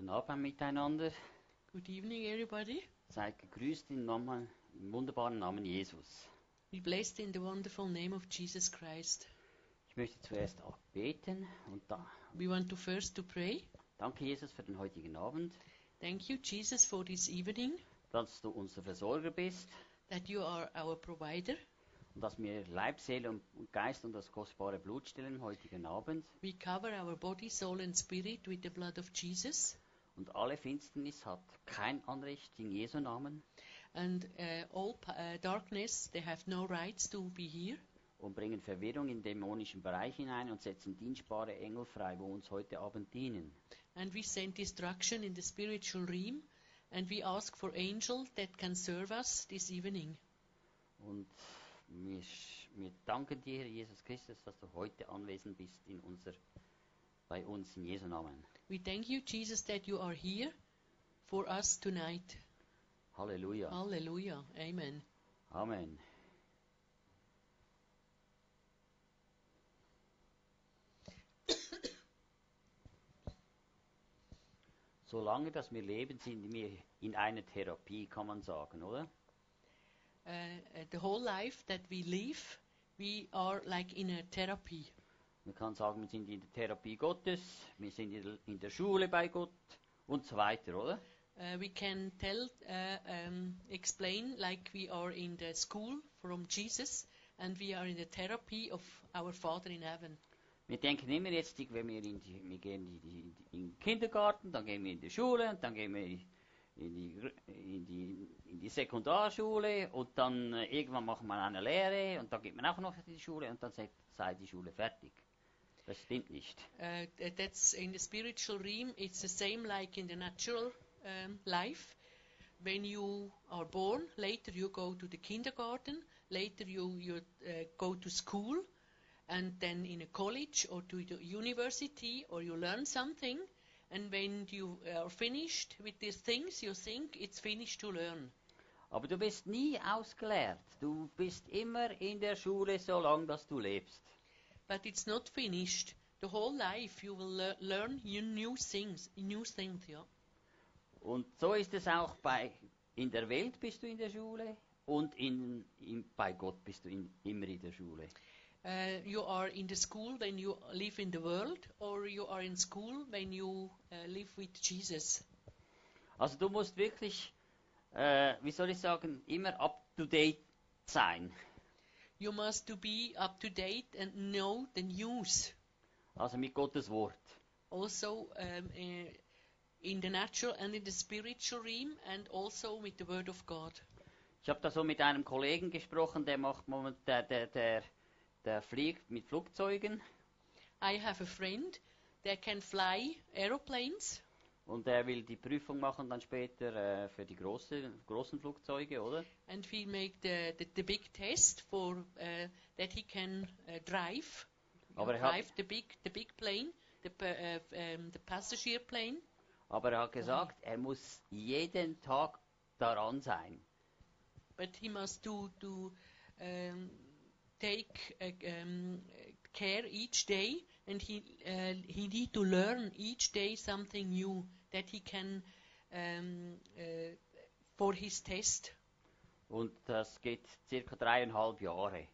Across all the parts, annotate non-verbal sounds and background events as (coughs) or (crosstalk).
Guten Abend miteinander. Good evening, everybody. Seid gegrüßt im, Namen, im wunderbaren Namen Jesus. Be blessed in the wonderful name of Jesus Christ. Ich möchte zuerst auch beten und da, We want to first to pray. danke Jesus für den heutigen Abend, Thank you, Jesus, for this evening, dass du unser Versorger bist that you are our provider. und dass wir Leib, Seele und Geist und das kostbare Blut stellen heutigen Abend We cover our body, soul, and spirit with the blood of Jesus. Und alle Finsternis hat kein Anrecht in Jesu Namen And uh, all uh, darkness, they have no rights to be here. und bringen Verwirrung in den dämonischen Bereich hinein und setzen dienstbare Engel frei, wo uns heute Abend dienen. And we send destruction in the spiritual realm. And we ask for angels that can serve us this evening. Und wir, wir danken dir, Jesus Christus, dass du heute anwesend bist in unser, bei uns in Jesu Namen. We thank you, Jesus, that you are here for us tonight. Hallelujah. Hallelujah. Amen. Amen. (coughs) Solange dass wir leben, sind wir in einer Therapie, kann man sagen, oder? Uh, uh, the whole life that we live, we are like in a therapy. Man kann sagen, wir sind in der Therapie Gottes, wir sind in der- Schule bei Gott und so weiter, oder? Uh, we can tell, uh, um, explain like we are in the school from Jesus and we are in the therapy of our Father in heaven. Wir denken immer jetzt, wenn wir, in die, wir gehen in, die, in den Kindergarten, dann gehen wir in die Schule und dann gehen wir in die, in die, in die Sekundarschule und dann äh, irgendwann machen wir eine Lehre und dann geht man auch noch in die Schule und dann sei die Schule fertig. Das stimmt nicht. Uh, that's in the spiritual realm. It's the same like in the natural um, life. When you are born, later you go to the kindergarten, later you, you uh, go to school, and then in a college or to the university, or you learn something. And when you are finished with these things, you think it's finished to learn. Aber du bist nie ausgelehrt. Du bist immer in der Schule, solange dass du lebst. But it's not finished. The whole life you will lear- learn new things, new things. Yeah. Und so ist es auch bei, in der Welt bist du in der Schule und in, in, bei Gott bist du in, immer in der Schule. Uh, you are in the school when you live in the world, or you are in school when you uh, live with Jesus. Also du musst wirklich, äh, wie soll ich sagen, immer up to date sein. You must to be up to date and know the news. Also mit Gottes Wort. Also um, uh, in the natural and in the spiritual realm, and also with the Word of God. Ich habe da so mit einem Kollegen gesprochen, der macht moment, der, der, der, der fliegt mit Flugzeugen I have a friend that can fly aeroplanes, und der will die Prüfung machen dann später äh, für die große, großen Flugzeuge, oder? and he make the, the, the big test for uh, that he can uh, drive. Aber er hat- drive the big the big plane, the uh, um, the passenger plane. Aber er hat gesagt, er muss jeden Tag daran sein. but he must do do um, take uh, um, care each day, and he uh, he need to learn each day something new that he can um, uh, for his test. Und das geht circa dreieinhalb Jahre.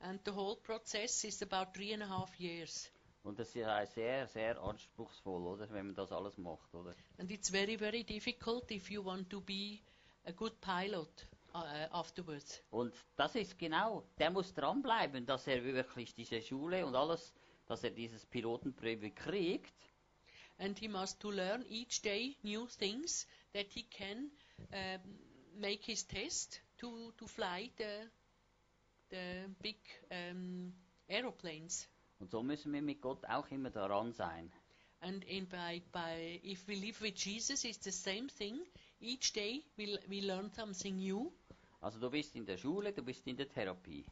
And the whole process is about three and a half years, Und das ist sehr, sehr anspruchsvoll, oder? Wenn man das alles macht, oder? and it's very very difficult if you want to be a good pilot uh, afterwards. Und das ist genau, der muss dranbleiben, dass er wirklich diese Schule und alles, dass er dieses Pilotenprüfung kriegt. And he must to learn each day new things that he can um, make his test to to fly the the big um, aeroplanes. Und so müssen wir mit Gott auch immer daran sein. And in by by if we live with Jesus, it's the same thing. Each day we we learn something new. Also du bist in der Schule, du bist in der Therapie.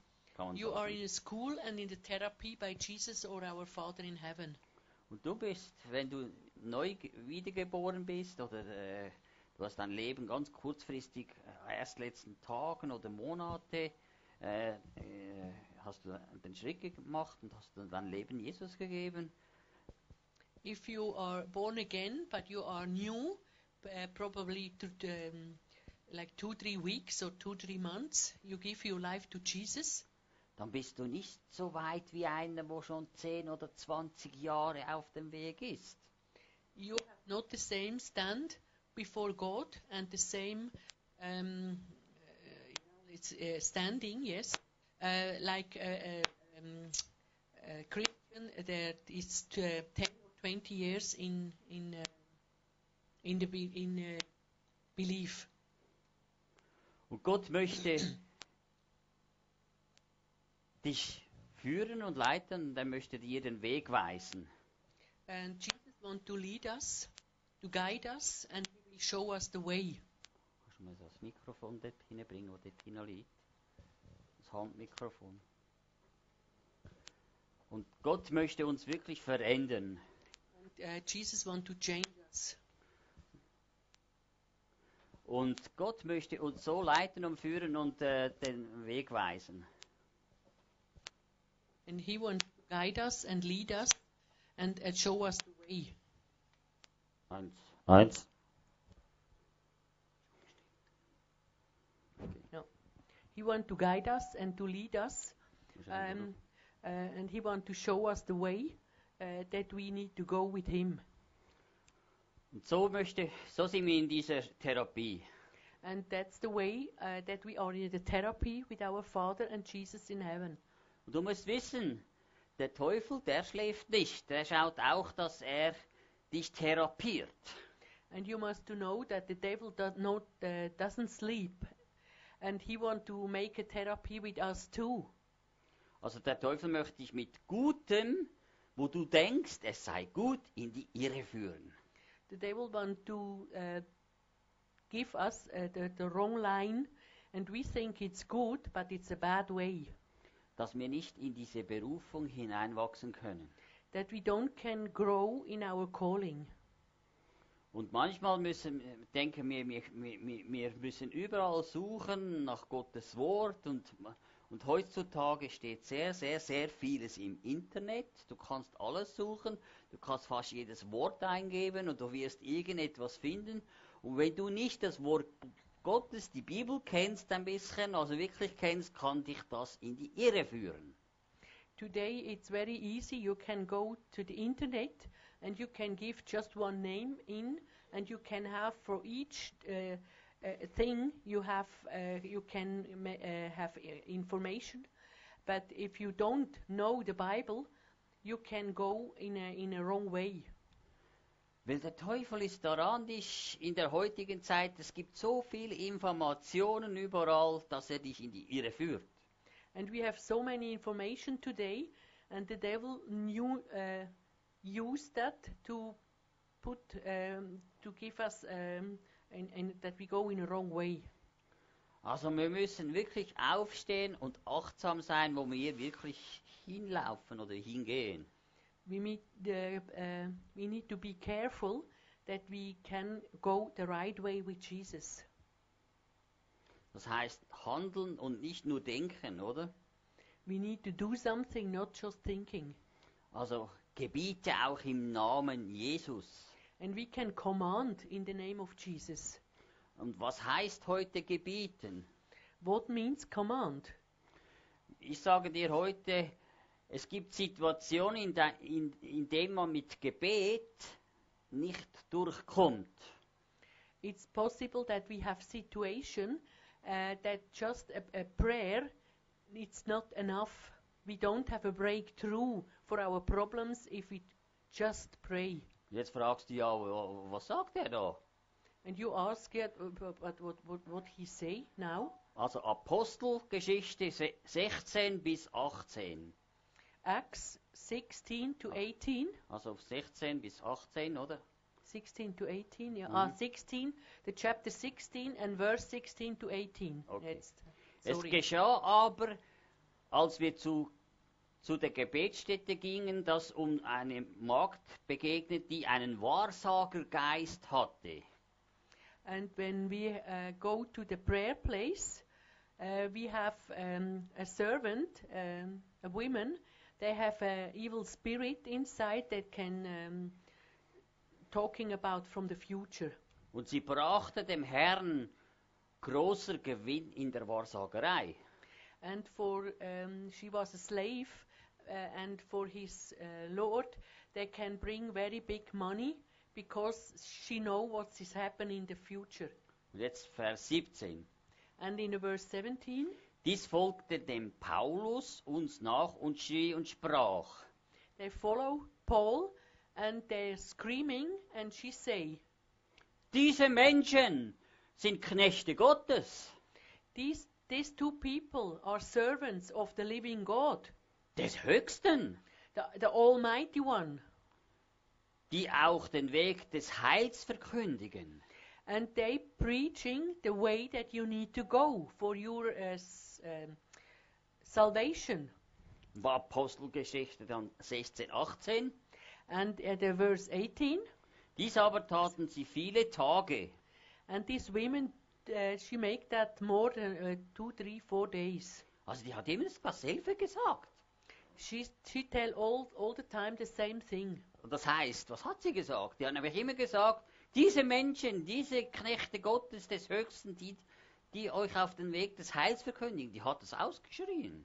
You are in a school and in the therapy by Jesus or our Father in heaven. Und du bist, wenn du neu ge- wiedergeboren bist oder äh, du hast dein Leben ganz kurzfristig, äh, erst letzten Tagen oder Monate, äh, äh, hast du den Schritt gemacht und hast dein Leben Jesus gegeben. if you are born again, but you are new, uh, probably to, um, like two, three weeks or two, three months, you give your life to Jesus, dann bist du nicht so weit wie einer, der schon 10 oder 20 Jahre auf dem Weg ist. you have not the same stand before God and the same um, uh, it's uh, standing, yes, uh, like a, a, um, a Christian that is t- uh, 10 or 20 years in in uh, in the in uh, belief. Und Gott möchte dich führen und leiten und er möchte dir den Weg weisen. And Jesus wants to lead us, to guide us, and he will show us the way. Kannst du mal das Mikrofon dort hinbringen, wo dort hinein liegt? Das Handmikrofon. Und Gott möchte uns wirklich verändern. And, uh, Jesus wants to change us. Und Gott möchte uns so leiten und führen und äh, den Weg weisen. And he wants to guide us and lead us and, and show us the way. Eins. Eins. No. He wants to guide us and to lead us, um, uh, and he wants to show us the way uh, that we need to go with him. Und so möchte, so sind wir in dieser Therapie. And that's the way uh, that we are in the therapy with our Father and Jesus in heaven. Und du musst wissen, der Teufel, der schläft nicht. Der schaut auch, dass er dich therapiert. And you must to know that the devil does not, uh, doesn't sleep, and he wants to make a therapy with us too. Also der Teufel möchte dich mit Gutem, wo du denkst, es sei gut, in die Irre führen. The devil wants to uh, give us uh, the, the wrong line, and we think it's good, but it's a bad way. Dass wir nicht in diese Berufung hineinwachsen können. That we don't can grow in our calling. Und manchmal müssen, denken wir, wir, wir, müssen überall suchen nach Gottes Wort und, und heutzutage steht sehr, sehr, sehr vieles im Internet. Du kannst alles suchen, du kannst fast jedes Wort eingeben und du wirst irgendetwas finden. Und wenn du nicht das Wort Gottes, die Bibel kennst bisschen, also wirklich kennst, kann dich das in die Irre führen. Today it's very easy. You can go to the internet and you can give just one name in, and you can have for each uh, uh, thing you have uh, you can uh, have uh, information. But if you don't know the Bible, you can go in a in a wrong way. Weil der Teufel ist daran, dich in der heutigen Zeit, es gibt so viele Informationen überall, dass er dich in die Irre führt. And we have so many information today, and the devil knew, uh, used that to put um, to give us um, and, and that we go in a wrong way. Also wir müssen wirklich aufstehen und achtsam sein, wo wir wirklich hinlaufen oder hingehen. We need the, uh, we need to be careful that we can go the right way with Jesus. Das heißt handeln und nicht nur denken, oder? We need to do something, not just thinking. Also gebiete auch im Namen Jesus. And we can command in the name of Jesus. Und was heißt heute gebieten? What means command? Ich sage dir heute, es gibt Situationen, in, in, denen man mit Gebet nicht durchkommt. It's possible that we have situation uh, that just a, a prayer it's not enough. We don't have a breakthrough for our problems if we just pray. Jetzt fragst du ja, wa- was sagt er da? And you ask it, uh, what, what, what, what he say now? Also Apostelgeschichte se- 16 bis 18. Acts 16 to 18. Also 16 bis 18, oder? 16 to 18, yeah. Ah, 16, the chapter 16 and verse 16 to 18. Okay. Jetzt, Es geschah aber, als wir zu, zu der Gebetsstätte gingen, dass um eine Magd begegnet, die einen Wahrsagergeist hatte. And when we uh, go to the prayer place, uh, we have um, a servant, um, a woman. They have an evil spirit inside that can um, talking about from the future. Und sie brachte dem Herrn großer Gewinn in der Wahrsagerei. And for um, she was a slave, uh, and for his uh, lord, they can bring very big money because she know what is happening in the future. Und jetzt Vers 17. And in the verse 17, Dies folgte dem Paulus uns nach und schrie und sprach. they follow Paul, and they're screaming, and she say, Diese Menschen sind Knechte Gottes, these these two people are servants of the living God, des Höchsten, the, the Almighty One, die auch den Weg des Heils verkündigen. And they preaching the way that you need to go for your uh, um, salvation. War Apostelgeschichte dann 16, 18. And uh, the verse 18, Dies aber taten sie viele Tage. and these women, uh, she make that more than uh, two, three, four days. Also die hat immer dasselbe gesagt. She she tell all all the time the same thing. Und das heißt, was hat sie gesagt? Die hat nämlich immer gesagt, diese Menschen, diese Knechte Gottes des Höchsten, die, die euch auf den Weg des Heils verkündigen, die hat es ausgeschrien.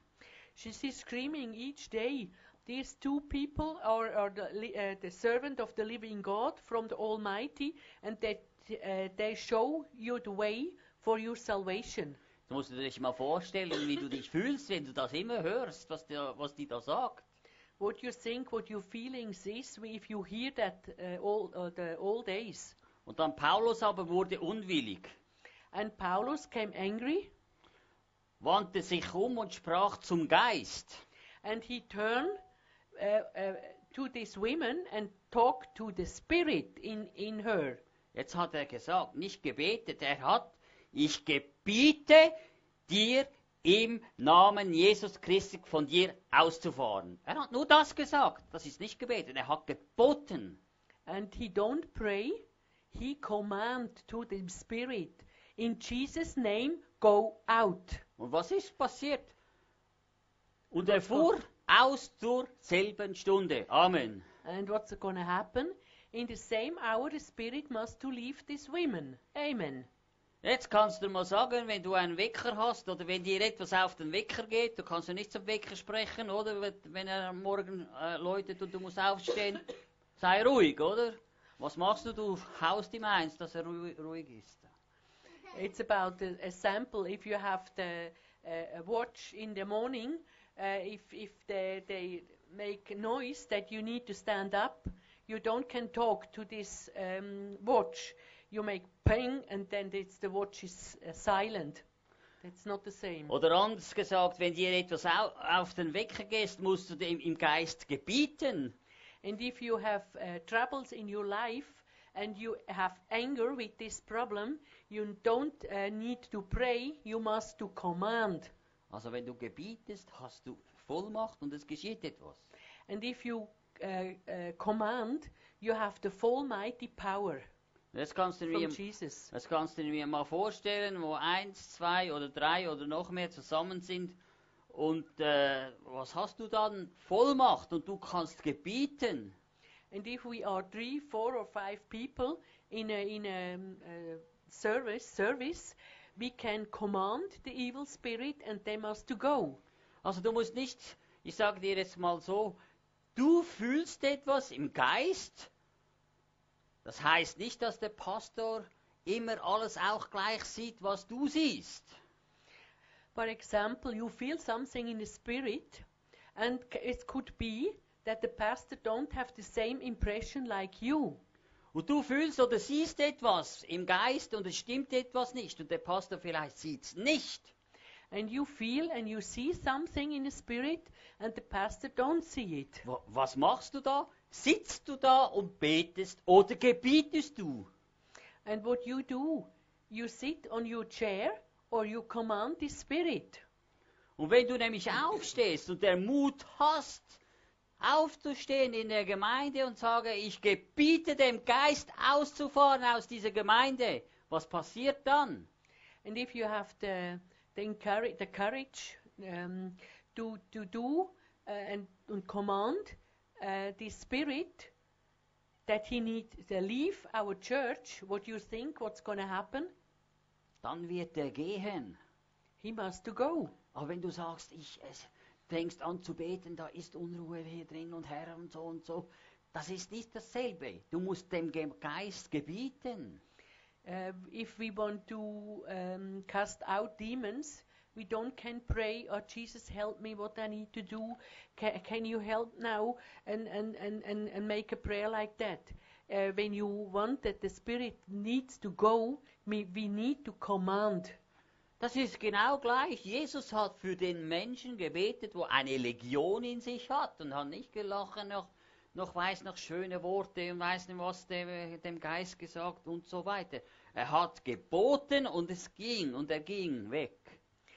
She is screaming each day. These two people are, are the, uh, the servant of the living God from the Almighty, and that uh, they show you the way for your salvation. Du musst dir dich mal vorstellen, wie du dich fühlst, wenn du das immer hörst, was, der, was die da sagt. What you think, what your feelings is, if you hear that uh, all uh, the all days. Und dann Paulus aber wurde unwillig, And Paulus came angry, wandte sich um und sprach zum Geist. and he turned uh, uh, to these women and talked to the spirit in in her. Jetzt hat er gesagt, nicht gebetet, er hat, ich gebiete dir im Namen Jesus Christi von dir auszufahren. Er hat nur das gesagt, das ist nicht gebetet, er hat geboten. And he don't pray, he command to the spirit, in Jesus' name, go out. Und was ist passiert? Und er fuhr aus zur selben Stunde. Amen. And what's going to happen? In the same hour, the spirit must to leave these women. Amen. Jetzt kannst du mal sagen, wenn du einen Wecker hast oder wenn dir etwas auf den Wecker geht, du kannst ja nicht zum Wecker sprechen, oder? Wenn- er am Morgen äh, läutet und du musst aufstehen, sei ruhig, oder? Was machst du? Du haust ihm eins, dass er ruhig, ist. It's about a, a sample. If you have the uh, watch in the morning, uh, if if they they make noise that you need to stand up, you don't can talk to this um, watch. You make ping, and then it's the watch is uh, silent. That's not the same. Oder anders gesagt, wenn dir etwas au auf den Wecker geht, musst du dem im Geist gebieten. And if you have uh, troubles in your life and you have anger with this problem, you don't uh, need to pray, you must to command. Also wenn du gebietest, hast du Vollmacht und es geschieht etwas. And if you uh, uh, command, you have the full mighty power Das kannst du mir Jesus. Das kannst du dir mal vorstellen, wo eins, zwei oder drei oder noch mehr zusammen sind. Und äh, was hast du dann? Vollmacht und du kannst gebieten. And if we are three, four, or five people in a, in a uh, service, service, we can command the evil spirit and they must to go. Also du musst nicht, ich sage dir jetzt mal so, du fühlst etwas im Geist. Das heißt nicht, dass der Pastor immer alles auch gleich sieht, was du siehst. For example, you feel something in the spirit, and it could be that the pastor don't have the same impression like you. Und du fühlst oder siehst etwas im Geist und es stimmt etwas nicht und der Pastor vielleicht sieht es nicht. And you feel and you see something in the spirit, and the pastor don't see it. Wa- Was machst du da? Sitzt du da und betest oder gebietest du? And what you do, you sit on your chair or you command the spirit. Und wenn du nämlich aufstehst und der Mut hast, aufzustehen in der Gemeinde und sage, ich gebiete dem Geist auszufahren aus dieser Gemeinde, was passiert dann? And if you have the the, the courage um, to to do uh, and, and command uh, the spirit, that he need to leave our church, what do you think what's going to happen? Dann wird er gehen. He must to go. Aber wenn du sagst, ich es, fängst an zu beten, da ist Unruhe hier drin und Herr und so und so, das ist nicht dasselbe. Du musst dem Ge- Geist gebieten. Uh, if we want to um, cast out demons, we don't can pray, oh Jesus, help me, what I need to do. Ca- can you help now? And, and, and, and, and make a prayer like that. Uh, when you want that the Spirit needs to go, we, we need to command. Das ist genau gleich. Jesus hat für den Menschen gebetet, wo eine Legion in sich hat und hat nicht gelachen noch, noch weiß noch schöne Worte und weiß nicht was dem, dem Geist gesagt und so weiter. Er hat geboten und es ging und er ging weg.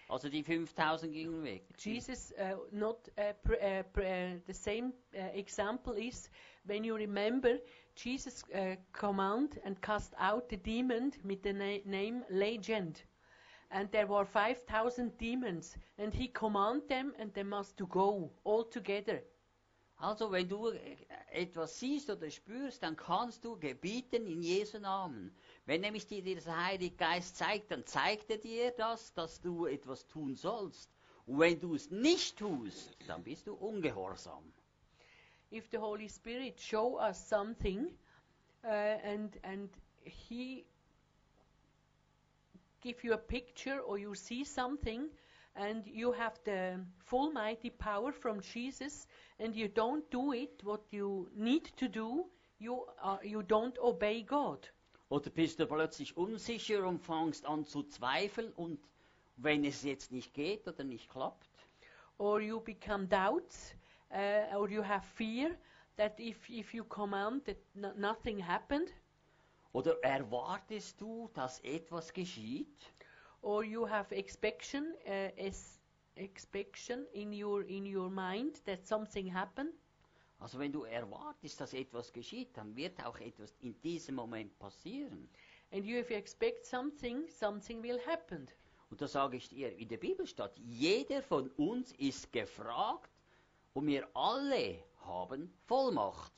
Also die 5000 gingen weg. Jesus, uh, not uh, pr- uh, pr- uh, the same uh, example is when you remember Jesus uh, command and cast out the demon with the na- name legend. And there were 5,000 demons, and he command them, and they must to go all together. Also wenn du äh, etwas siehst oder spürst, dann kannst du gebieten in Jesu Namen. Wenn nämlich dir der Heilige Geist zeigt, dann zeigt er dir das, dass du etwas tun sollst. Und wenn du es nicht tust, dann bist du ungehorsam. If the Holy Spirit show us something, uh, and and he give you a picture or you see something, and you have the full mighty power from Jesus, and you don't do it what you need to do, you are, you don't obey God. Oder bist du plötzlich unsicher und fängst an zu zweifeln und wenn es jetzt nicht geht oder nicht klappt, or you become doubts, uh, or you have fear that if, if you command that no- nothing happened, oder erwartest du, dass etwas geschieht, or you have expectation, uh, expectation in your in your mind that something happened, also wenn du erwartest, dass etwas geschieht, dann wird auch etwas in diesem Moment passieren. and you if you expect something, something will happen. Und da sage ich dir, in der Bibel steht, jeder von uns ist gefragt und wir alle haben Vollmacht.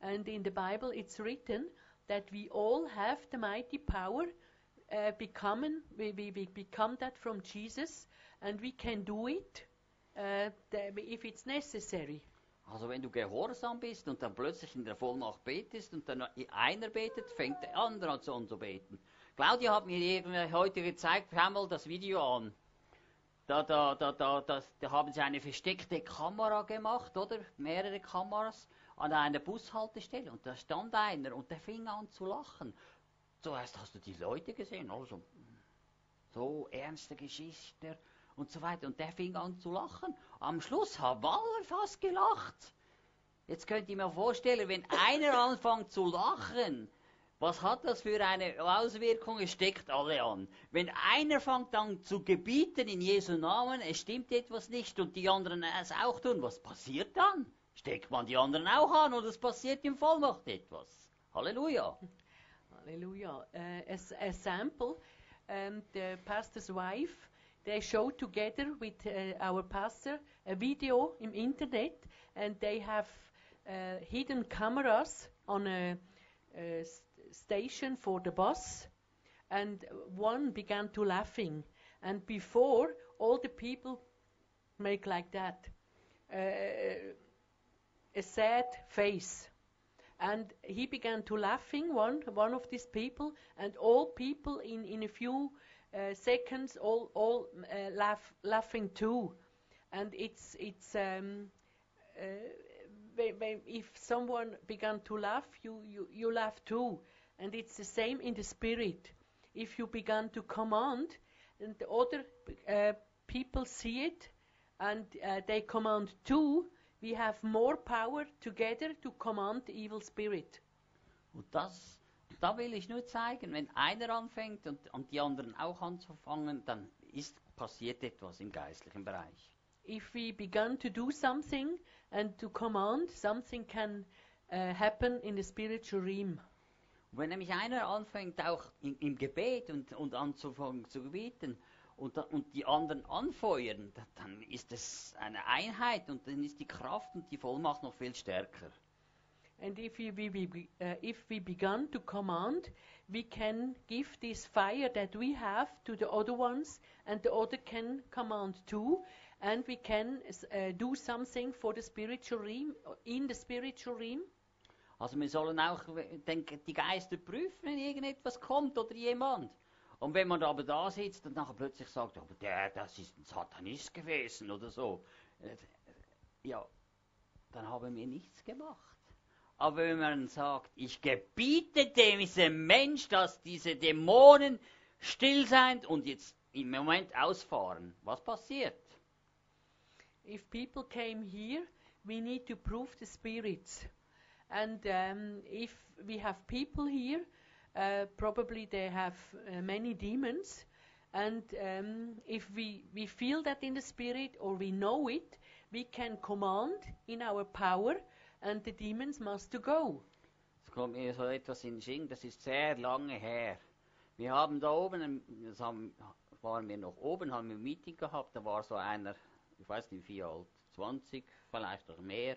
And in the Bible, it's written that we all have the mighty power, uh, becoming we, we, we become that from Jesus, and we can do it uh, if it's necessary. Also wenn du gehorsam bist und dann plötzlich in der Vollmacht betest und dann einer betet, fängt der andere an zu- zu beten. Claudia hat mir irgendwie heute gezeigt, schau mal das Video an. Da, da, da, da, das, da haben sie eine versteckte Kamera gemacht, oder? Mehrere Kameras an einer Bushaltestelle. Und da stand einer und der fing an zu lachen. Zuerst hast du die Leute gesehen, also so ernste Geschichte und so weiter. Und der fing an zu lachen. Am Schluss haben alle fast gelacht. Jetzt könnt ihr mir vorstellen, wenn einer anfängt zu lachen, was hat das für eine Auswirkung? Es steckt alle an. Wenn einer fängt an zu gebieten in Jesu Namen, es stimmt etwas nicht und die anderen es auch tun, was passiert dann? Steckt man die anderen auch an und es passiert in Vollmacht etwas. Halleluja. (laughs) Hallelujah. Uh, as a sample, um, the pastor's wife, they showed together with uh, our pastor a video in Internet, and they have uh, hidden cameras on a, a s- station for the bus, and one began to laughing, and before all the people make like that, uh, a sad face. And he began to laughing one one of these people and all people in in a few seconds all all uh, laugh laughing too. And it's it's um, uh, if someone began to laugh you, you you laugh too. And it's the same in the spirit. If you began to command and the other uh, people see it and uh, they command too we have more power together to command the evil spirit. Und das, da will ich nur zeigen, wenn einer anfängt und, und die anderen auch anzufangen, dann ist passiert etwas im geistlichen Bereich. If we begun to do something and to command, something can uh, happen in the spiritual realm. Wenn nämlich einer anfängt, auch im, im Gebet und, und anzufangen zu gebieten und, und die anderen anfeuern, da- dann ist es eine Einheit und dann ist die Kraft und die Vollmacht noch viel stärker. And if we, we, uh, if we begun to command, we can give this fire that we have to the other ones, and the other can command too, and we can uh, do something for the spiritual realm, in the spiritual realm. Also wir sollen auch den, die Geister prüfen, wenn irgendetwas kommt oder jemand. Und wenn man aber da sitzt und nachher plötzlich sagt, aber der, das ist ein Satanist gewesen oder so, äh, ja, dann haben wir nichts gemacht. Aber wenn man sagt, ich gebiete diesem Mensch, dass diese Dämonen still sind und jetzt im Moment ausfahren, was passiert? If people came here, we need to prove the spirits. And um, if we have people here, uh, probably they have uh, many demons. And um, if we, we feel that in the spirit or we know it, we can command in our power and the demons must to go. Es kommt mir so etwas in den Sinn, das ist sehr lange her. Wir haben da oben, das haben, waren wir noch oben, haben wir ein Meeting gehabt, da war so einer, ich weiß nicht wie alt, 20, vielleicht noch mehr.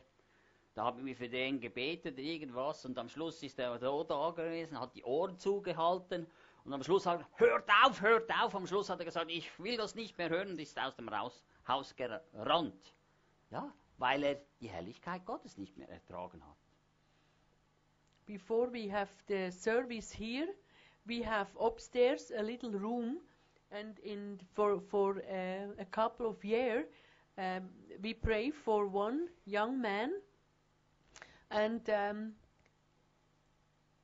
Da haben wir für den gebetet, irgendwas, und am Schluss ist er da, da gewesen, hat die Ohren zugehalten, und am Schluss hat er, hört auf, hört auf, am Schluss hat er gesagt, ich will das nicht mehr hören, und ist aus dem Haus gerannt. Ja, weil er die Herrlichkeit Gottes nicht mehr ertragen hat. Before we have the service here, we have upstairs a little room, and in for for uh, a couple of years, um, we pray for one young man, and um,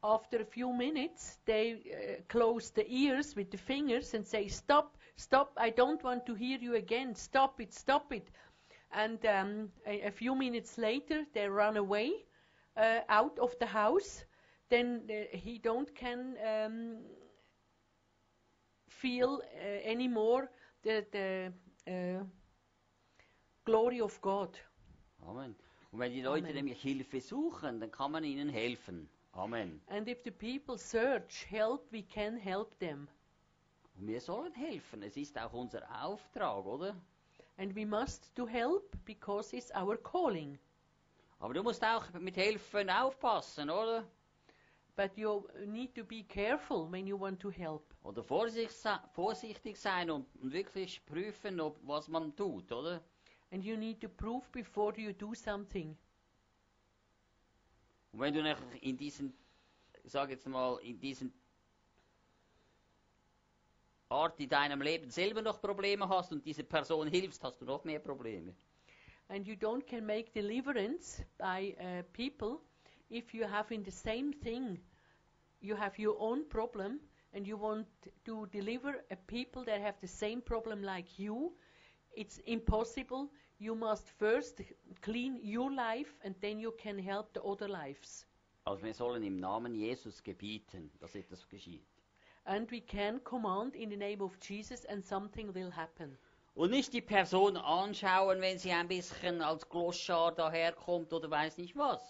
after a few minutes, they uh, close the ears with the fingers and say, "Stop, stop! I don't want to hear you again. Stop it, stop it." And um, a, a, few minutes later, they run away uh, out of the house. Then uh, he don't can um, feel uh, anymore the, the uh, glory of God. Amen. Und wenn die Leute Amen. nämlich Hilfe suchen, dann kann man ihnen helfen. Amen. And if the people search help, we can help them. Und wir sollen helfen. Es ist auch unser Auftrag, oder? And we must do help because it's our calling. Aber du musst auch mit helfen aufpassen, oder? But you need to be careful when you want to help. Oder vorsichtig sein und wirklich prüfen, ob, was man tut, oder? And you need to prove before you do something. Und wenn du in diesen, sag jetzt mal, in diesen Art in deinem Leben selber noch Probleme hast und diese Person hilfst, hast du noch mehr Probleme. And you don't can make deliverance by uh, people if you have in the same thing, you have your own problem and you want to deliver a people that have the same problem like you. It's impossible. You must first clean your life and then you can help the other lives. Also wir sollen im Namen Jesus gebieten, dass etwas geschieht. And we can command in the name of Jesus and something will happen. Und nicht die Person anschauen, wenn sie ein bisschen als Gloschar daherkommt oder weiß nicht was.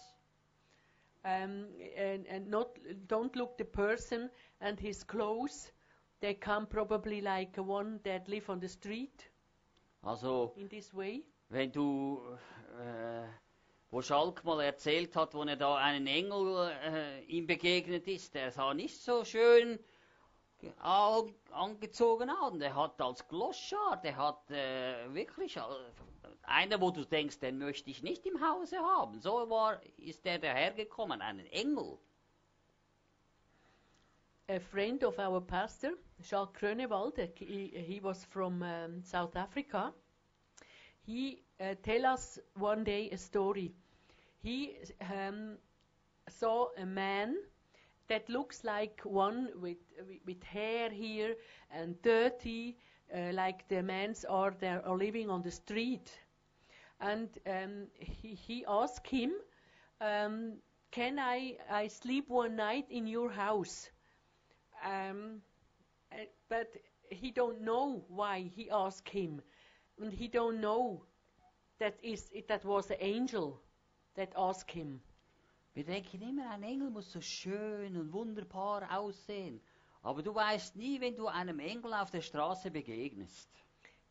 Um, and, and not, don't look the person and his clothes. They come probably like one that live on the street. Also, in this way. wenn du, äh, wo Schalk mal erzählt hat, wo er da einen Engel äh, ihm begegnet ist, der sah nicht so schön angezogen hat. Und er hat als Gloschar, der hat äh, wirklich, äh, einer, wo du denkst, den möchte ich nicht im Hause haben. So war, ist der dahergekommen, einen Engel. A friend of our pastor, Jacques Grönewald, he, he was from um, South Africa. He uh, tell us one day a story. He um, saw a man that looks like one with with hair here and dirty, uh, like the men are there are living on the street. And um, he, he asked him, um, "Can I I sleep one night in your house?" Um, uh, but he don't know why he asked him, and he don't know that is that was the angel that asked him. Wir denken immer, ein Engel muss so schön und wunderbar aussehen. Aber du weißt nie, wenn du einem Engel auf der Straße begegnest.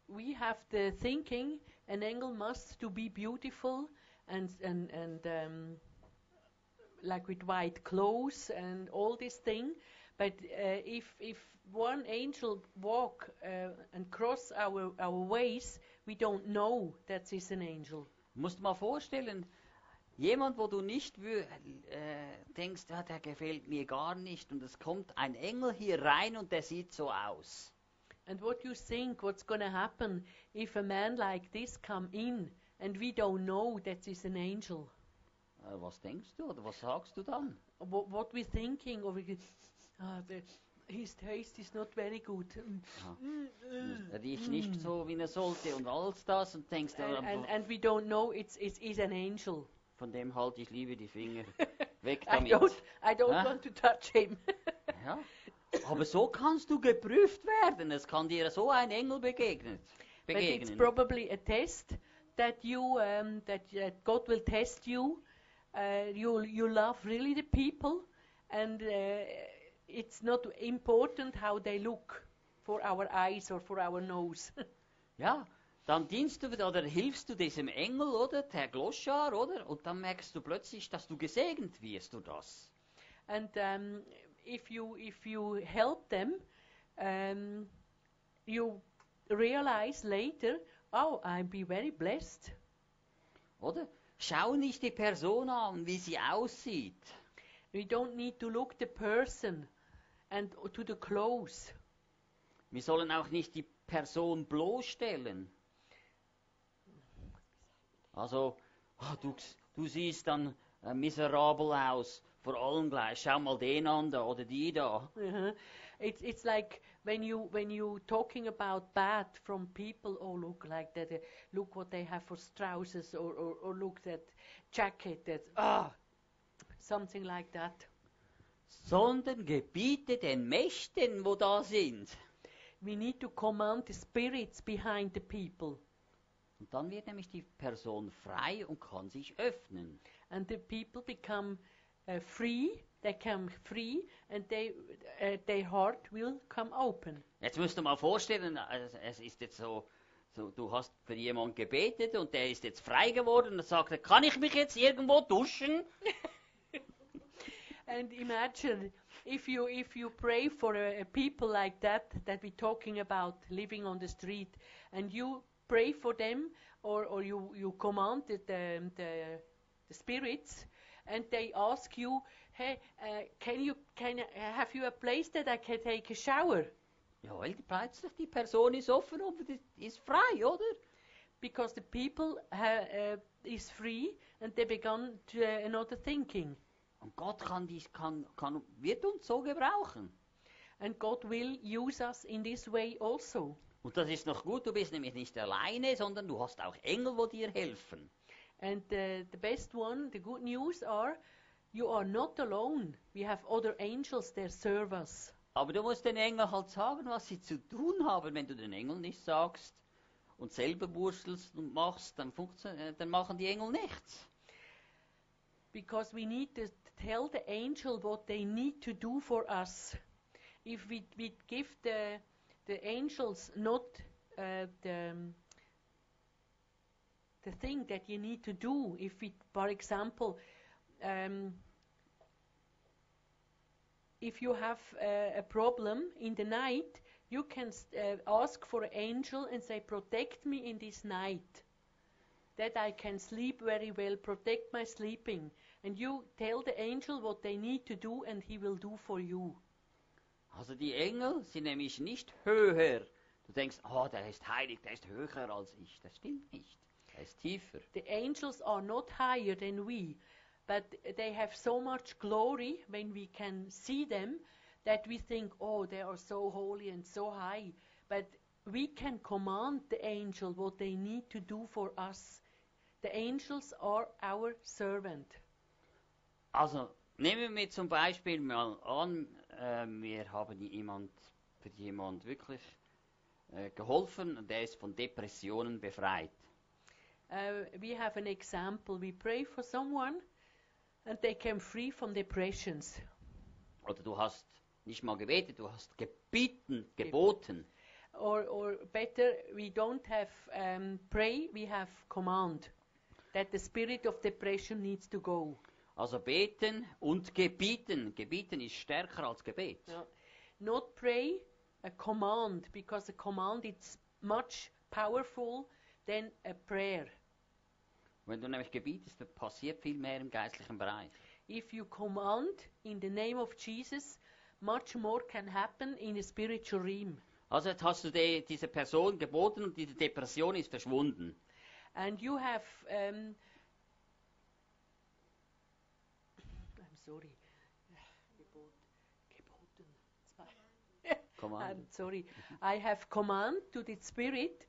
We have the thinking an angel must to be beautiful and and and um, like with white clothes and all this thing. But uh, if if one angel walk uh, and cross our our ways, we don't know that is an angel. Musst mal vorstellen, jemand, wo du nicht äh, denkst, ah, der gefällt mir gar nicht, und es kommt ein Engel hier rein und der sieht so aus. And what you think what's going to happen if a man like this come in and we don't know that is an angel? Äh, was denkst du oder was sagst du dann? What, what we thinking? Or we ah, the, his taste is not very good. Er riecht nicht so, wie er sollte und alles das und denkst, And, ah, and, and we don't know it's, it's, it's an angel. Von dem halte ich lieber die Finger (laughs) weg I damit. don't, I don't Huh? want to touch him. (laughs) Ja. Aber so kannst du geprüft werden. Es kann dir so ein Engel begegnen. but it's begegnen. probably a test that you um, that, that God will test you. Uh, you you love really the people, and uh, it's not important how they look for our eyes or for our nose. (laughs) Ja, dann dienst du oder hilfst du diesem Engel, oder? Der Gloschar, oder? Und dann merkst du plötzlich, dass du gesegnet wirst durch das. and um, if you if you help them, um, you realize later, oh, I'll be very blessed. Oder? Schau nicht die Person an, wie sie aussieht. We don't need to look the person and to the clothes. Wir sollen auch nicht die Person bloßstellen. Also, ah, du, du siehst dann miserabel aus, vor allem gleich. Schau mal den an da oder die da. Uh-huh. It's it's like when you when you talking about bad from people. Oh, look like that. Uh, look what they have for trousers, or, or or look that jacket. That's ah, something like that. Sondern gebiete den Mächten, wo da sind. We need to command the spirits behind the people, Und dann wird nämlich die Person frei und kann sich öffnen. and the people become uh, free. They come free, and they uh, their heart will come open. Jetzt musst du mal vorstellen, es, ist jetzt so, so, du hast für jemanden gebetet und der ist jetzt frei geworden und sagt, kann ich mich jetzt irgendwo duschen? (laughs) And imagine if you if you pray for a, a people like that that we're talking about living on the street, and you pray for them, or or you you command the the, the, spirits, and they ask you, hey, uh, can you can have you a place that I can take a shower? Ja, weil die- plötzlich die Person ist offen und ist frei, oder? Because the people ha, uh, is free and they begun to uh, another thinking, Und Gott kann dies, kann, kann, wird uns so gebrauchen. and God will use us in this way also. Und das ist noch gut, du bist nämlich nicht alleine, sondern du hast auch Engel, wo dir helfen. And uh, the best one, the good news are, you are not alone. We have other angels that serve us. Aber du musst den Engel halt sagen, was sie zu tun haben. Wenn du den Engel nicht sagst und selber wurstelst und machst, dann, äh, dann machen die Engel nichts. Because we need to tell the angel what they need to do for us. If we, we give the, the angels not uh, the, um, the thing that you need to do, if for example, um, if you have uh, a problem in the night, you can uh, ask for an angel and say, Protect me in this night. That I can sleep very well, protect my sleeping. And you tell the angel what they need to do, and he will do for you. Also die Engel sind nämlich nicht höher. Du denkst, oh, der ist heilig, der ist höher als ich. Das stimmt nicht. Er ist tiefer. The angels are not higher than we, but they have so much glory when we can see them that we think, oh, they are so holy and so high. But we can command the angel what they need to do for us. The angels are our servant. Also nehmen wir zum Beispiel mal an, äh, wir haben jemand, für jemand wirklich äh, geholfen und der ist von Depressionen befreit. Uh, we have an example. We pray for someone and they came free from depressions. Oder du hast nicht mal gebetet, du hast gebeten, geboten. Or, or better, we don't have um, pray, we have command that the spirit of depression needs to go. Also beten und gebieten. Gebieten ist stärker als Gebet. Yeah. Not pray a command because a command is much powerful than a prayer. Wenn du nämlich gebietest, dann passiert viel mehr im geistlichen Bereich. If you command in the name of Jesus, much more can happen in the spiritual realm. Also jetzt hast du die, diese Person geboten und diese Depression ist verschwunden. And you have, um, I'm sorry, Gebot, geboten. (laughs) An. I'm sorry. I have command to the spirit,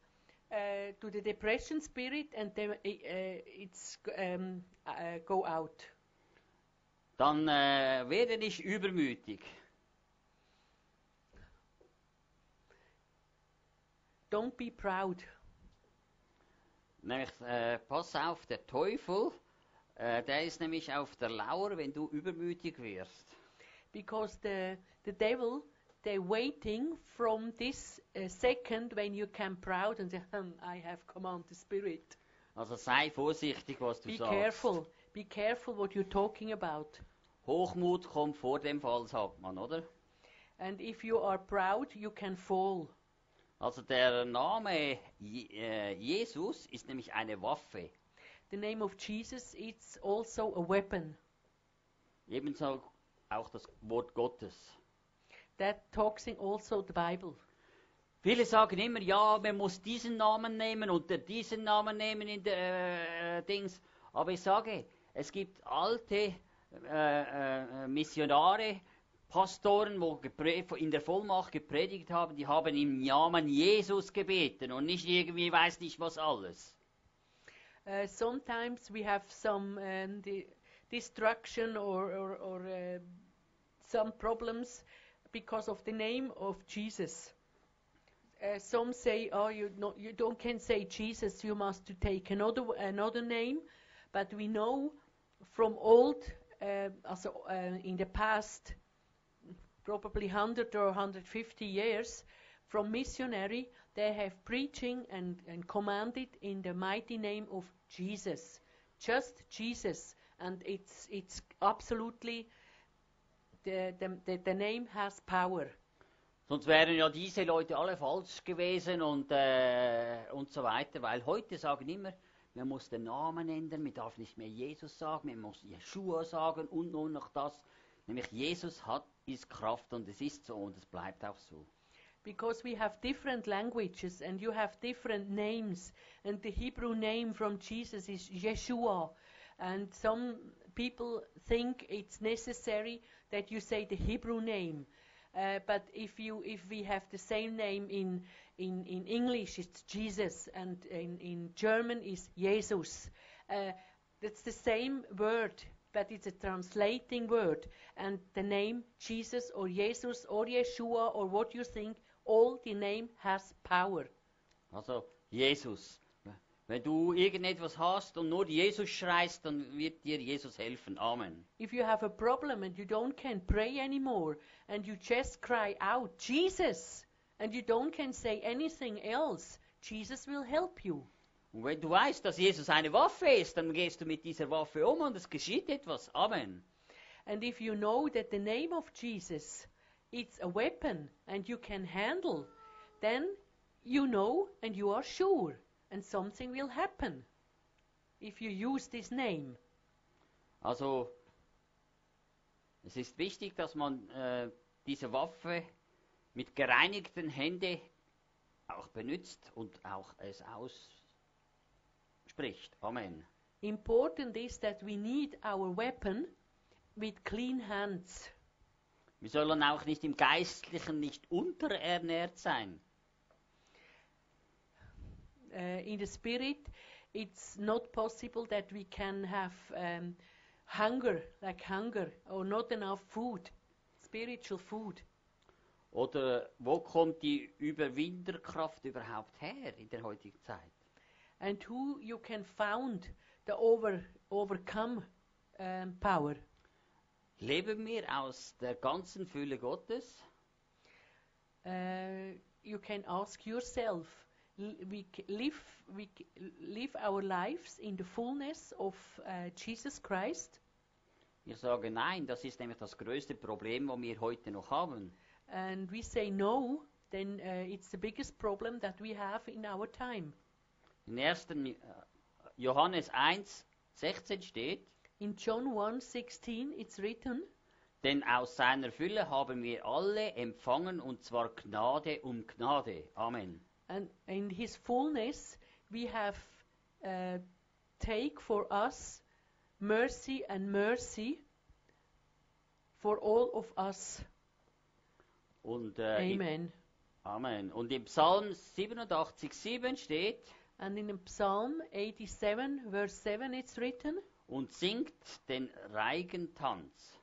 uh, to the depression spirit, and then uh, it's um, uh, go out. Dann äh, werde nicht übermütig. Don't be proud. Nämlich, äh, pass auf, der Teufel, äh, der ist nämlich auf der Lauer, wenn du übermütig wirst. because the the devil they're waiting from this uh, second when you can proud and say "Hmm, i have command the spirit Also sei vorsichtig, was du be sagst. careful be careful what you're talking about Hochmut kommt vor dem Fall, sagt man, oder? and if you are proud you can fall Also der Name Je äh, Jesus ist nämlich eine Waffe. The name of jesus it's also a weapon Ebenso auch das Wort Gottes. that talks in also the bible Viele sagen immer, ja, man muss diesen Namen nehmen und diesen Namen nehmen in der äh, Dings. Aber ich sage, es gibt alte äh, äh, Missionare, Pastoren, gepre- in der Vollmacht gepredigt haben, die haben im Namen Jesus gebeten und nicht irgendwie weiß nicht was alles. Uh, sometimes we have some um, destruction or or, or uh, some problems because of the name of Jesus. Uh, some say, "Oh, you not, you don't can say Jesus. You must take another another name." But we know from old, uh, also uh, in the past, probably 100 or 150 years, from missionary, they have preaching and, and commanded in the mighty name of Jesus, just Jesus, and it's it's absolutely the the, the, name has power. Sonst wären ja diese Leute alle falsch gewesen und, äh, und so weiter, weil heute sagen immer, man muss den Namen ändern, man darf nicht mehr Jesus sagen, man muss Jeshua sagen und nur noch das. Nämlich Jesus hat, ist Kraft und es ist so und es bleibt auch so. Because we have different languages and you have different names, and the Hebrew name from Jesus is Yeshua, and some people think it's necessary that you say the Hebrew name. Uh, but if you if we have the same name in in, in English, it's Jesus, and in, in German is Jesus. Uh, that's the same word, but it's a translating word. And the name Jesus or Jesus or Yeshua or what you think, all the name has power. Also Jesus. Wenn du irgendetwas hast und nur Jesus schreist, dann wird dir Jesus helfen. Amen. If you have a problem and you don't can pray anymore and you just cry out Jesus and you don't can say anything else, Jesus will help you. Und wenn du weißt, dass Jesus eine Waffe ist, dann gehst du mit dieser Waffe um und es geschieht etwas. Amen. And if you know that the name of Jesus it's a weapon and you can handle, then you know and you are sure and something will happen if you use this name. Also, es ist wichtig, dass man äh, diese Waffe mit gereinigten Händen auch benutzt und auch es ausspricht. Amen. Important is that we need our weapon with clean hands. Wir sollen auch nicht im Geistlichen nicht unterernährt sein. Uh, in the spirit, it's not possible that we can have um, hunger, like hunger, or not enough food, spiritual food. Oder wo kommt die Überwinderkraft überhaupt her in der heutigen Zeit? and who you can found the over overcome um, power. Leben wir aus der ganzen Fülle Gottes? Uh, you can ask yourself: we live we live our lives in the fullness of uh, Jesus Christ, Wir sagen nein, das ist nämlich das größte Problem, das wir heute noch haben. and we say no, then uh, it's the biggest problem that we have in our time. In 1. äh, Johannes 1, 16 steht, In John 1:16 it's written, denn aus seiner Fülle haben wir alle empfangen und zwar Gnade um Gnade. Amen. and in his fullness we have uh, take for us mercy and mercy for all of us. Und, äh, Amen. Amen. Und im Psalm 87, 7 steht, And in Psalm 87 verse 7 it's written, und singt den Reigentanz.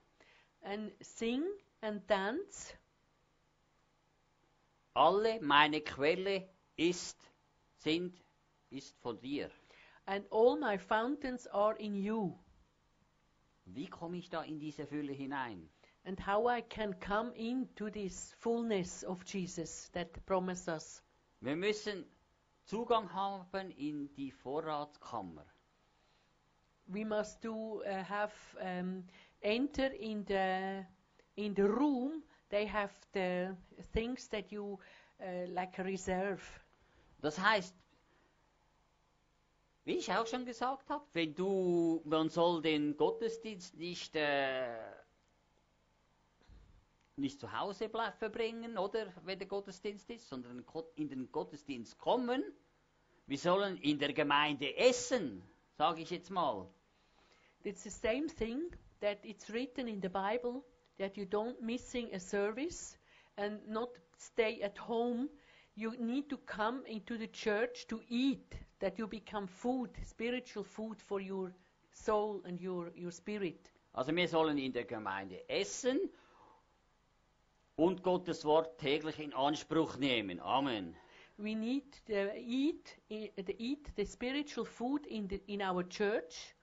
and sing and dance Alle meine Quelle ist, sind, ist von dir. and all my fountains are in you. Wie komme ich da in diese Fülle hinein? and how I can come into this fullness of Jesus that promised us. Wir müssen Zugang haben in die Vorratskammer. We must do uh, have um, enter in the in the room. They have the things that you uh, like reserve. Das heißt, wie ich auch schon gesagt habe, wenn du, man soll den Gottesdienst nicht, äh, nicht zu Hause verbringen, oder wenn der Gottesdienst ist, sondern in den Gottesdienst kommen. Wir sollen in der Gemeinde essen, sage ich jetzt mal. It's the same thing that it's written in the Bible that you don't missing a service and not stay at home. You need to come into the church to eat, that you become food, spiritual food for your soul and your, your spirit. Also wir sollen in der Gemeinde essen und Gottes Wort täglich in Anspruch nehmen. Amen. We need to eat, the eat the spiritual food in, the, in our church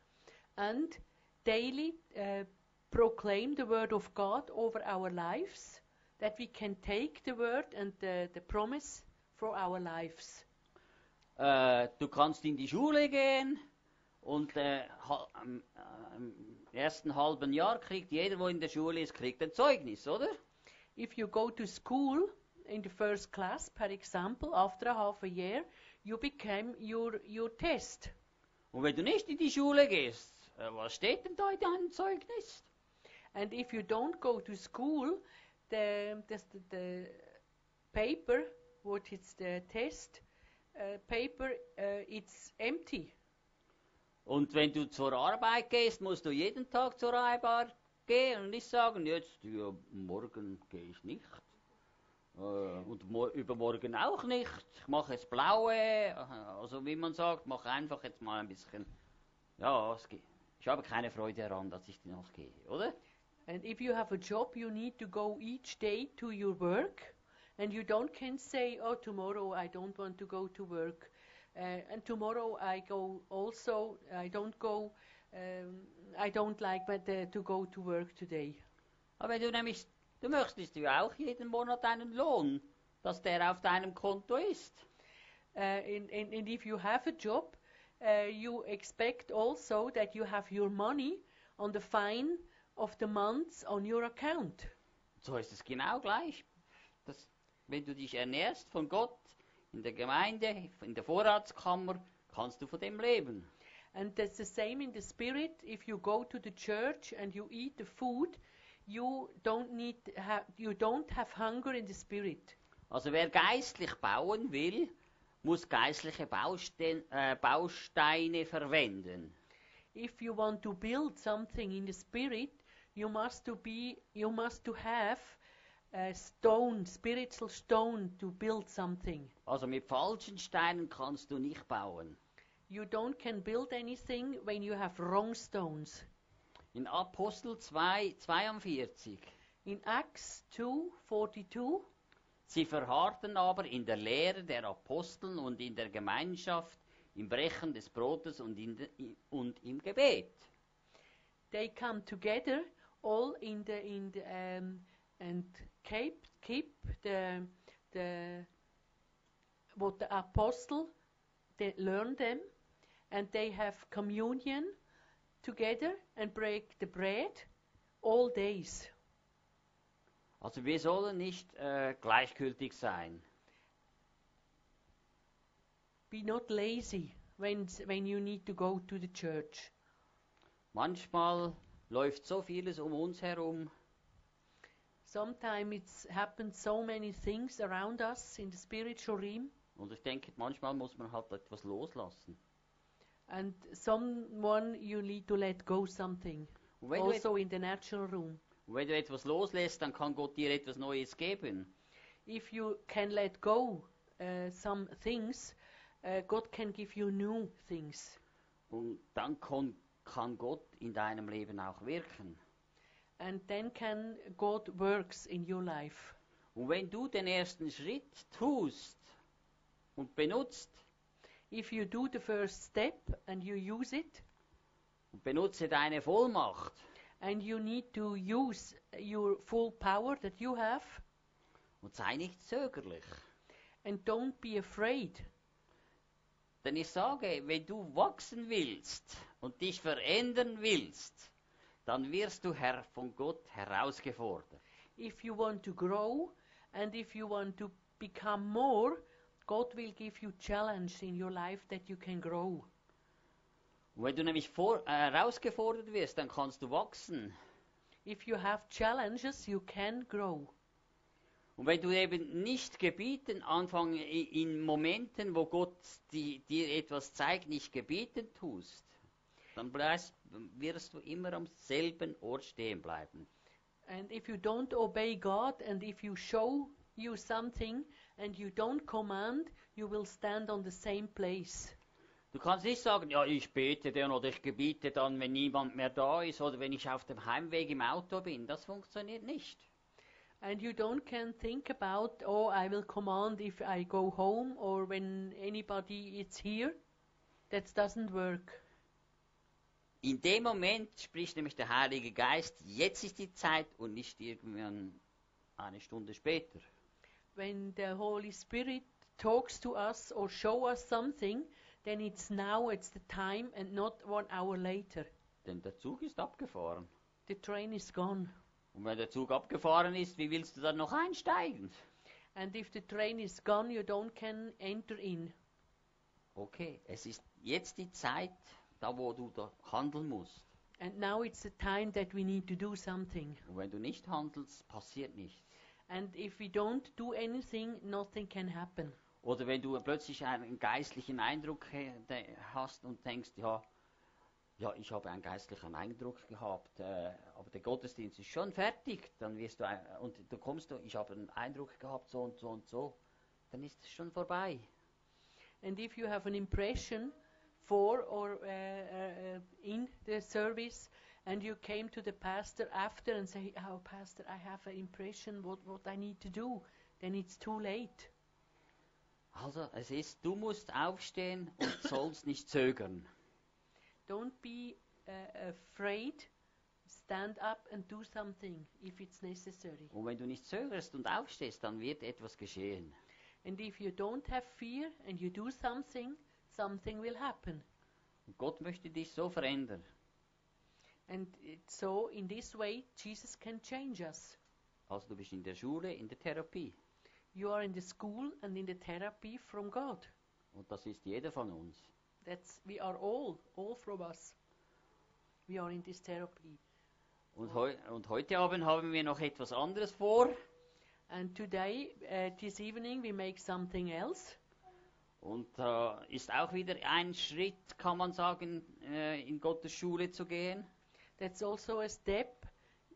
and daily uh, proclaim the word of God over our lives, that we can take the word and the, the promise for our lives. Äh, du kannst in die Schule gehen und äh, am, im ersten halben Jahr kriegt jeder, der in der Schule ist, kriegt ein Zeugnis, oder? If you go to school in the first class, per example, after a half a year, you become your, your test. Und wenn du nicht in die Schule gehst, äh, was steht denn da in deinem Zeugnis? And if you don't go to school, the, the, the paper, what is the test uh, paper, uh, it's empty. Und wenn du zur Arbeit gehst, musst du jeden Tag zur Arbeit gehen und nicht sagen, jetzt, ja, morgen gehe ich nicht. Und mo übermorgen auch nicht. Ich mache es blaue. Also wie man sagt, mache einfach jetzt mal ein bisschen. Ja, es geht. ich habe keine Freude daran, dass ich noch gehe, oder? And if you have a job, you need to go each day to your work, and you don't can say, "Oh, tomorrow I don't want to go to work," uh, and tomorrow I go also. I don't go. Um, I don't like but, uh, to go to work today. Aber wenn du nämlich, du möchtest ja auch jeden Monat einen Lohn, dass der auf deinem Konto ist. Uh, and, and, and if you have a job, uh, you expect also that you have your money on the fine of the months on your account. So ist es genau gleich. Das, wenn du dich ernährst von Gott in der Gemeinde, in der Vorratskammer, kannst du von dem leben. And that's the same in the spirit. If you go to the church and you eat the food, you don't need you don't have hunger in the spirit. Also wer geistlich bauen will, muss geistliche Baustein, äh, Bausteine verwenden. If you want to build something in the spirit, you must to be you must to have a stone, spiritual stone to build something. Also mit falschen Steinen kannst du nicht bauen. You don't can build anything when you have wrong stones. In Apostel 2, 42 In Acts 2:42 Sie verharrten aber in der Lehre der Aposteln und in der Gemeinschaft, im Brechen des Brotes und, in de, und im Gebet. they come together all in the in the um, and keep keep the the what the apostle they learn them and they have communion together and break the bread all days. Also wir sollen nicht äh, gleichgültig sein. Be not lazy when, when you need to go to the church. Manchmal läuft so vieles um uns herum, Sometimes it's happened so many things around us in the spiritual realm, und ich denke, manchmal muss man halt etwas loslassen. And someone you need to let go something. Wenn, Also in the natural room. wenn du etwas loslässt, dann kann Gott dir etwas Neues geben. If you can let go uh, some things, uh, God can give you new things. Und dann kann, kann Gott in deinem Leben auch wirken. And then can God works in your life. Und wenn du den ersten Schritt tust und benutzt, If you do the first step and you use it, benutze deine Vollmacht, and you need to use your full power that you have, und sei nicht zögerlich. and don't be afraid. Denn ich sage, wenn du wachsen willst und dich verändern willst, dann wirst du Herr von Gott herausgefordert. If you want to grow and if you want to become more, God will give you challenge in your life that you can grow. Und wenn du nämlich vor, äh, herausgefordert wirst, dann kannst du wachsen. If you have challenges, you can grow. Und wenn du eben nicht gebieten, anfangen in Momenten, wo Gott die, dir etwas zeigt, nicht gebieten tust, dann bleibst, wirst du immer am selben Ort stehen bleiben. And if you don't obey God and if you show you something and you don't command, you will stand on the same place. Du kannst nicht sagen, ja, ich bete dann oder ich gebiete dann, wenn niemand mehr da ist oder wenn ich auf dem Heimweg im Auto bin. Das funktioniert nicht. And you don't can think about, oh, I will command if I go home or when anybody is here. That doesn't work. In dem Moment spricht nämlich der Heilige Geist, jetzt ist die Zeit und nicht irgendwann eine Stunde später. When the Holy Spirit talks to us or show us something, then it's now, it's the time and not one hour later. Denn der Zug ist abgefahren. The train is gone. Und wenn der Zug abgefahren ist, wie willst du dann noch einsteigen? And if the train is gone, you don't can enter in. Okay, es ist jetzt die Zeit, da wo du da handeln musst. And now it's the time that we need to do something. Und wenn du nicht handelst, passiert nichts. And if we don't do anything, nothing can happen. Oder wenn du plötzlich einen geistlichen Eindruck hast und denkst, ja, ja, ich habe einen geistlichen Eindruck gehabt, äh, aber der Gottesdienst ist schon fertig, dann wirst du ein, und du kommst du, ich habe einen Eindruck gehabt, so und so und so, dann ist es schon vorbei. And if you have an impression for or uh, uh, in the service, and you came to the pastor after and say, "Oh, pastor, I have an impression what what I need to do," then it's too late. Also es ist, du musst aufstehen und (coughs) sollst nicht zögern. Don't be uh, afraid. Stand up and do something if it's necessary. Und wenn du nicht zögerst und aufstehst, dann wird etwas geschehen. And if you don't have fear and you do something, something will happen. Und Gott möchte dich so verändern. And so, in this way, Jesus can change us. Also du bist in der Schule, in der Therapie. You are in the school and in the therapy from God. Und das ist jeder von uns. That's we are all, all from us. We are in this therapy. Und, heu und heute Abend haben wir noch etwas anderes vor. And today, uh, this evening, we make something else. Und da ist auch wieder ein Schritt, kann man sagen, äh, in Gottes Schule zu gehen. That's also a step.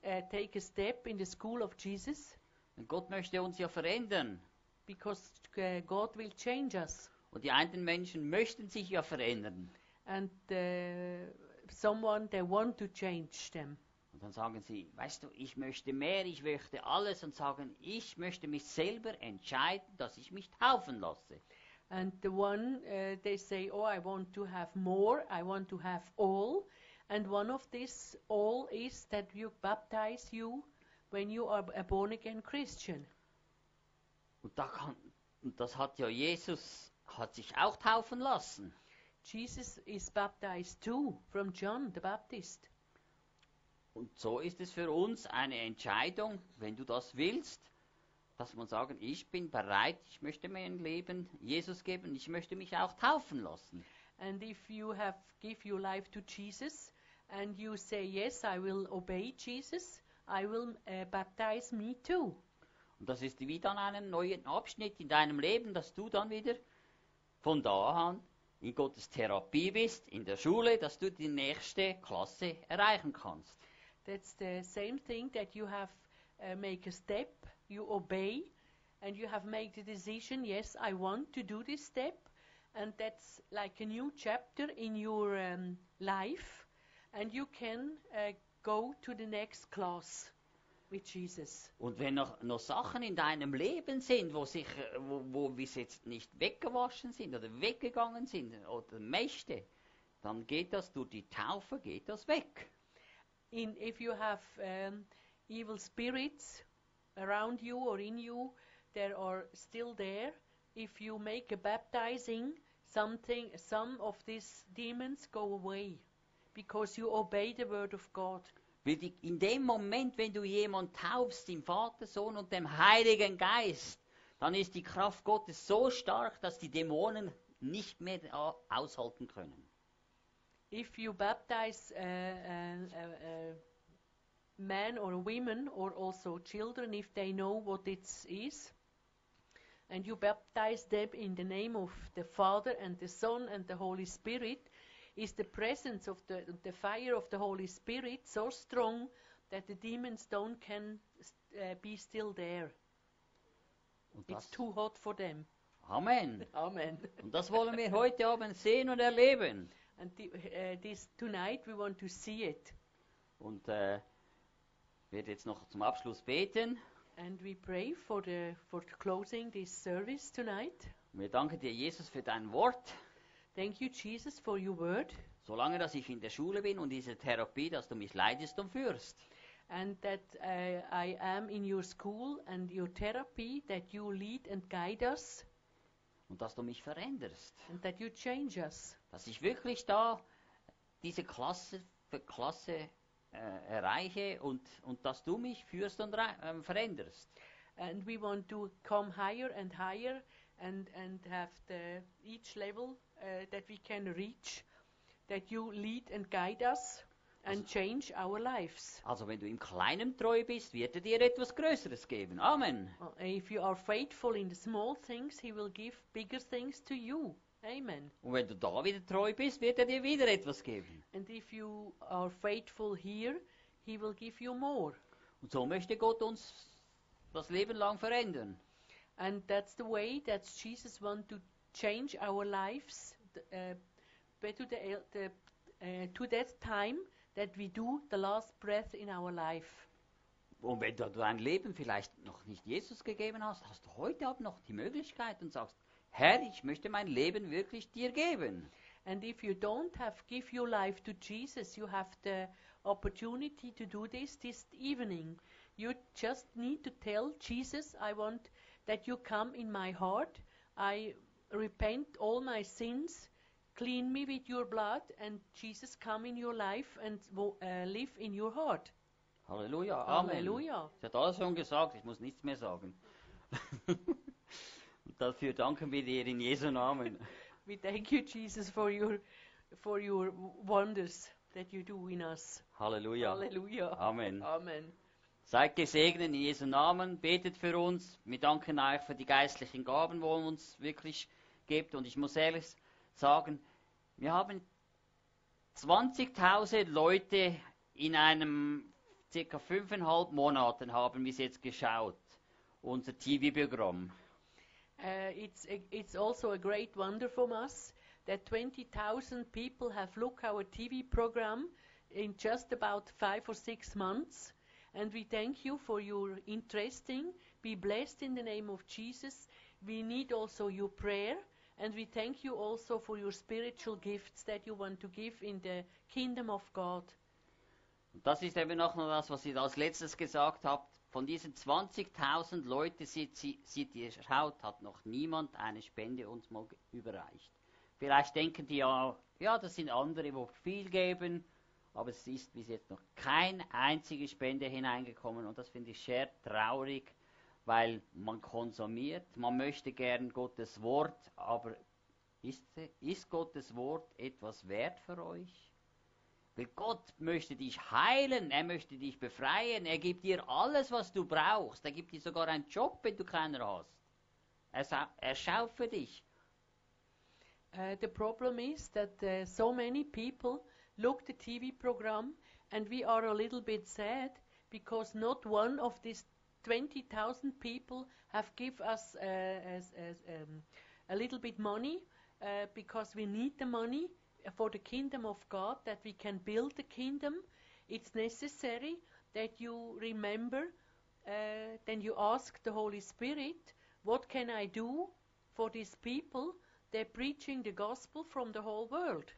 Uh, take a step in the school of Jesus, Und Gott möchte uns ja verändern. because uh, God will change us. Und die einen Menschen möchten sich ja verändern. And uh, someone they want to change them. Und dann sagen sie, weißt du, ich möchte mehr, ich möchte alles und sagen, ich möchte mich selber entscheiden, dass ich mich taufen lasse. And the one uh, they say, "Oh, I want to have more. I want to have all." And one of this all is that you baptize you when you are a born again Christian. Und, da kann, das hat ja Jesus, hat sich auch taufen lassen. Jesus is baptized too from John the Baptist. Und so ist es für uns eine Entscheidung, wenn du das willst, dass man sagen, ich bin bereit, ich möchte mein Leben Jesus geben, ich möchte mich auch taufen lassen. And if you have give your life to Jesus and you say yes, I will obey Jesus, I will uh, baptize me too. Und das ist wie dann einen neuen Abschnitt in deinem Leben, dass du dann wieder von da an in Gottes Therapie bist, in der Schule, dass du die nächste Klasse erreichen kannst. That's the same thing that you have uh, make a step, you obey, and you have made the decision. Yes, I want to do this step, and that's like a new chapter in your um, life, and you can uh, go to the next class with Jesus. Und wenn noch, noch Sachen in deinem Leben sind, wo, sich, äh, wo, wo bis jetzt nicht weggewaschen sind oder weggegangen sind oder Mächte, dann geht das durch die Taufe, geht das weg. In if you have um, evil spirits around you or in you, that are still there. If you make a baptizing, something, some of these demons go away, because you obey the word of God. In dem Moment, wenn du jemand taufst im Vater, Sohn und dem Heiligen Geist, dann ist die Kraft Gottes so stark, dass die Dämonen nicht mehr a- aushalten können. If you baptize uh, uh, uh, uh, men or women or also children, if they know what it is, and you baptize them in the name of the Father and the Son and the Holy Spirit, is the presence of the, the fire of the Holy Spirit so strong that the demons don't can uh, be still there. Und It's too hot for them. Amen. (laughs) Amen. Und das wollen wir heute Abend sehen und erleben. And the, uh, this tonight we want to see it. Und äh, werde jetzt noch zum Abschluss beten. And we pray for the for closing this service tonight. Wir danken dir, Jesus, für dein Wort. Thank you, Jesus, for your word, Solange dass ich in der Schule bin und diese Therapie, dass du mich leidest und führst. and that uh, I am in your school and your therapy, that you lead and guide us, Und dass du mich veränderst. and that you change us. Dass ich wirklich da diese Klasse für Klasse äh, erreiche und, und dass du mich führst und ähm, veränderst. And we want to come higher and higher, and and have the each level uh, that we can reach, that you lead and guide us, and change our lives. Also wenn du im Kleinen treu bist, wird er dir etwas Größeres geben. Amen. If you are faithful in the small things, He will give bigger things to you. Amen. Und wenn du da wieder treu bist, wird er dir wieder etwas geben. And if you are faithful here, He will give you more. Und so möchte Gott uns das Leben lang verändern. And that's the way that Jesus wants to change our lives uh, to, the, the, uh, to that time that we do the last breath in our life. Und wenn du dein Leben vielleicht noch nicht Jesus gegeben hast, hast du heute Abend noch die Möglichkeit und sagst, Herr, ich möchte mein Leben wirklich dir geben. And if you don't have give your life to Jesus, you have the opportunity to do this this evening. You just need to tell Jesus, I want that you come in my heart. I repent all my sins. Clean me with your blood, and Jesus come in your life and wo- uh, live in your heart. Halleluja. Amen. Halleluja. Ich hat alles schon gesagt, ich muss nichts mehr sagen. (laughs) dafür danken wir dir in Jesu Namen. (laughs) We thank you, Jesus, for your for your wonders that you do in us. Halleluja. Hallelujah. Amen. Amen. Seid gesegnet in Jesu Namen, betet für uns. Wir danken euch für die geistlichen Gaben, wo ihr uns wirklich gebt. Und ich muss ehrlich sagen, wir haben 20.000 Leute in einem circa fünfeinhalb Monaten haben bis jetzt geschaut, unser TV-Programm. Uh, it's a, it's also a great wonder from us that 20,000 people have looked our TV program in just about five or six months, and we thank you for your interesting. Be blessed in the name of Jesus. We need also your prayer, and we thank you also for your spiritual gifts that you want to give in the kingdom of God. Und das ist eben noch das, was ihr als letztes gesagt habt. Von diesen 20.000 Leuten, die, die, die ihr schaut, hat noch niemand eine Spende uns mal überreicht. Vielleicht denken die ja, ja, das sind andere, die viel geben, aber es ist bis jetzt noch keine einzige Spende hineingekommen und das finde ich sehr traurig, weil man konsumiert, man möchte gern Gottes Wort, aber ist, ist Gottes Wort etwas wert für euch? Weil Gott möchte dich heilen, er möchte dich befreien, er gibt dir alles, was du brauchst, er gibt dir sogar einen Job, wenn du keiner hast. Er, er schaut für dich. Uh, the problem is that uh, so many people look the TV program and we are a little bit sad because not one of these 20,000 people have give us uh, as, as, um, a little bit money uh, because we need the money for the kingdom of God that we can build the kingdom. It's necessary that you remember, uh, then you ask the Holy Spirit, what can I do for these people? They're preaching the gospel from the whole world.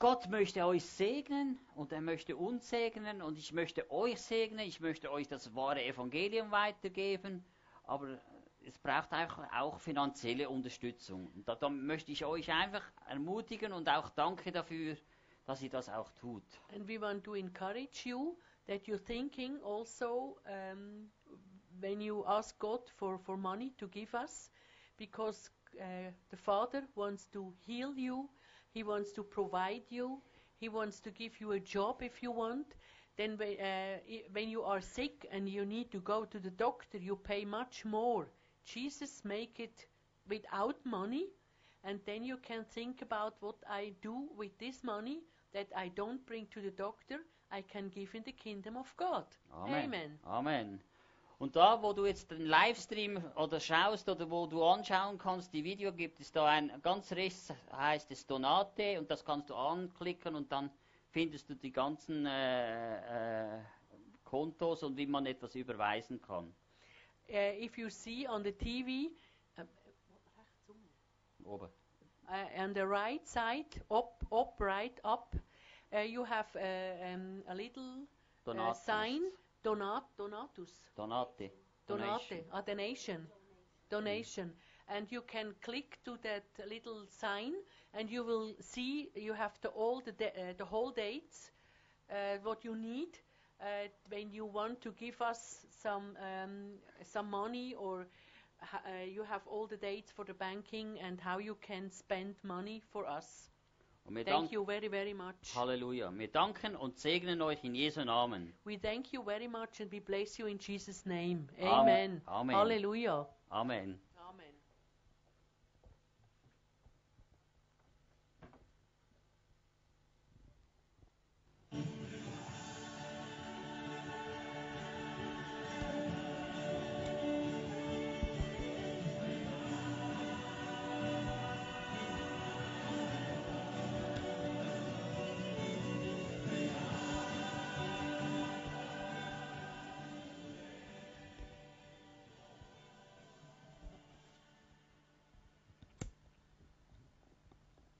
Gott möchte euch segnen und er möchte uns segnen und ich möchte euch segnen, ich möchte euch das wahre Evangelium weitergeben, aber es braucht auch, auch finanzielle Unterstützung. Und da, da, möchte ich euch einfach ermutigen und auch danke dafür, dass ihr das auch tut. And we want to encourage you that you're thinking also um, when you ask God for, for money to give us, because uh, the Father wants to heal you He wants to provide you. He wants to give you a job if you want. Then, uh, when you are sick and you need to go to the doctor, you pay much more. Jesus make it without money, and then you can think about what I do with this money that I don't bring to the doctor. I can give in the kingdom of God. Amen. Amen. Amen. Und da, wo du jetzt den Livestream oder schaust oder wo du anschauen kannst, die Video gibt es da ein ganz rechts, heißt es Donate und das kannst du anklicken und dann findest du die ganzen äh, äh, Kontos und wie man etwas überweisen kann. Uh, if you see on the TV, uh, Oben. Uh, on the right side, up, up, right, up, uh, you have uh, um, a little sign Donat, donatus. Donate. Donate, a donation. Donation. And you can click to that little sign and you will see you have the, all the, uh, the whole dates, uh, what you need uh, when you want to give us some, um, some money or uh, you have all the dates for the banking and how you can spend money for us. Thank you very, very much. Halleluja. Wir danken und segnen euch in Jesu Namen. We thank you very much and we bless you in Jesus' name. Amen. Amen. Amen. Hallelujah. Amen.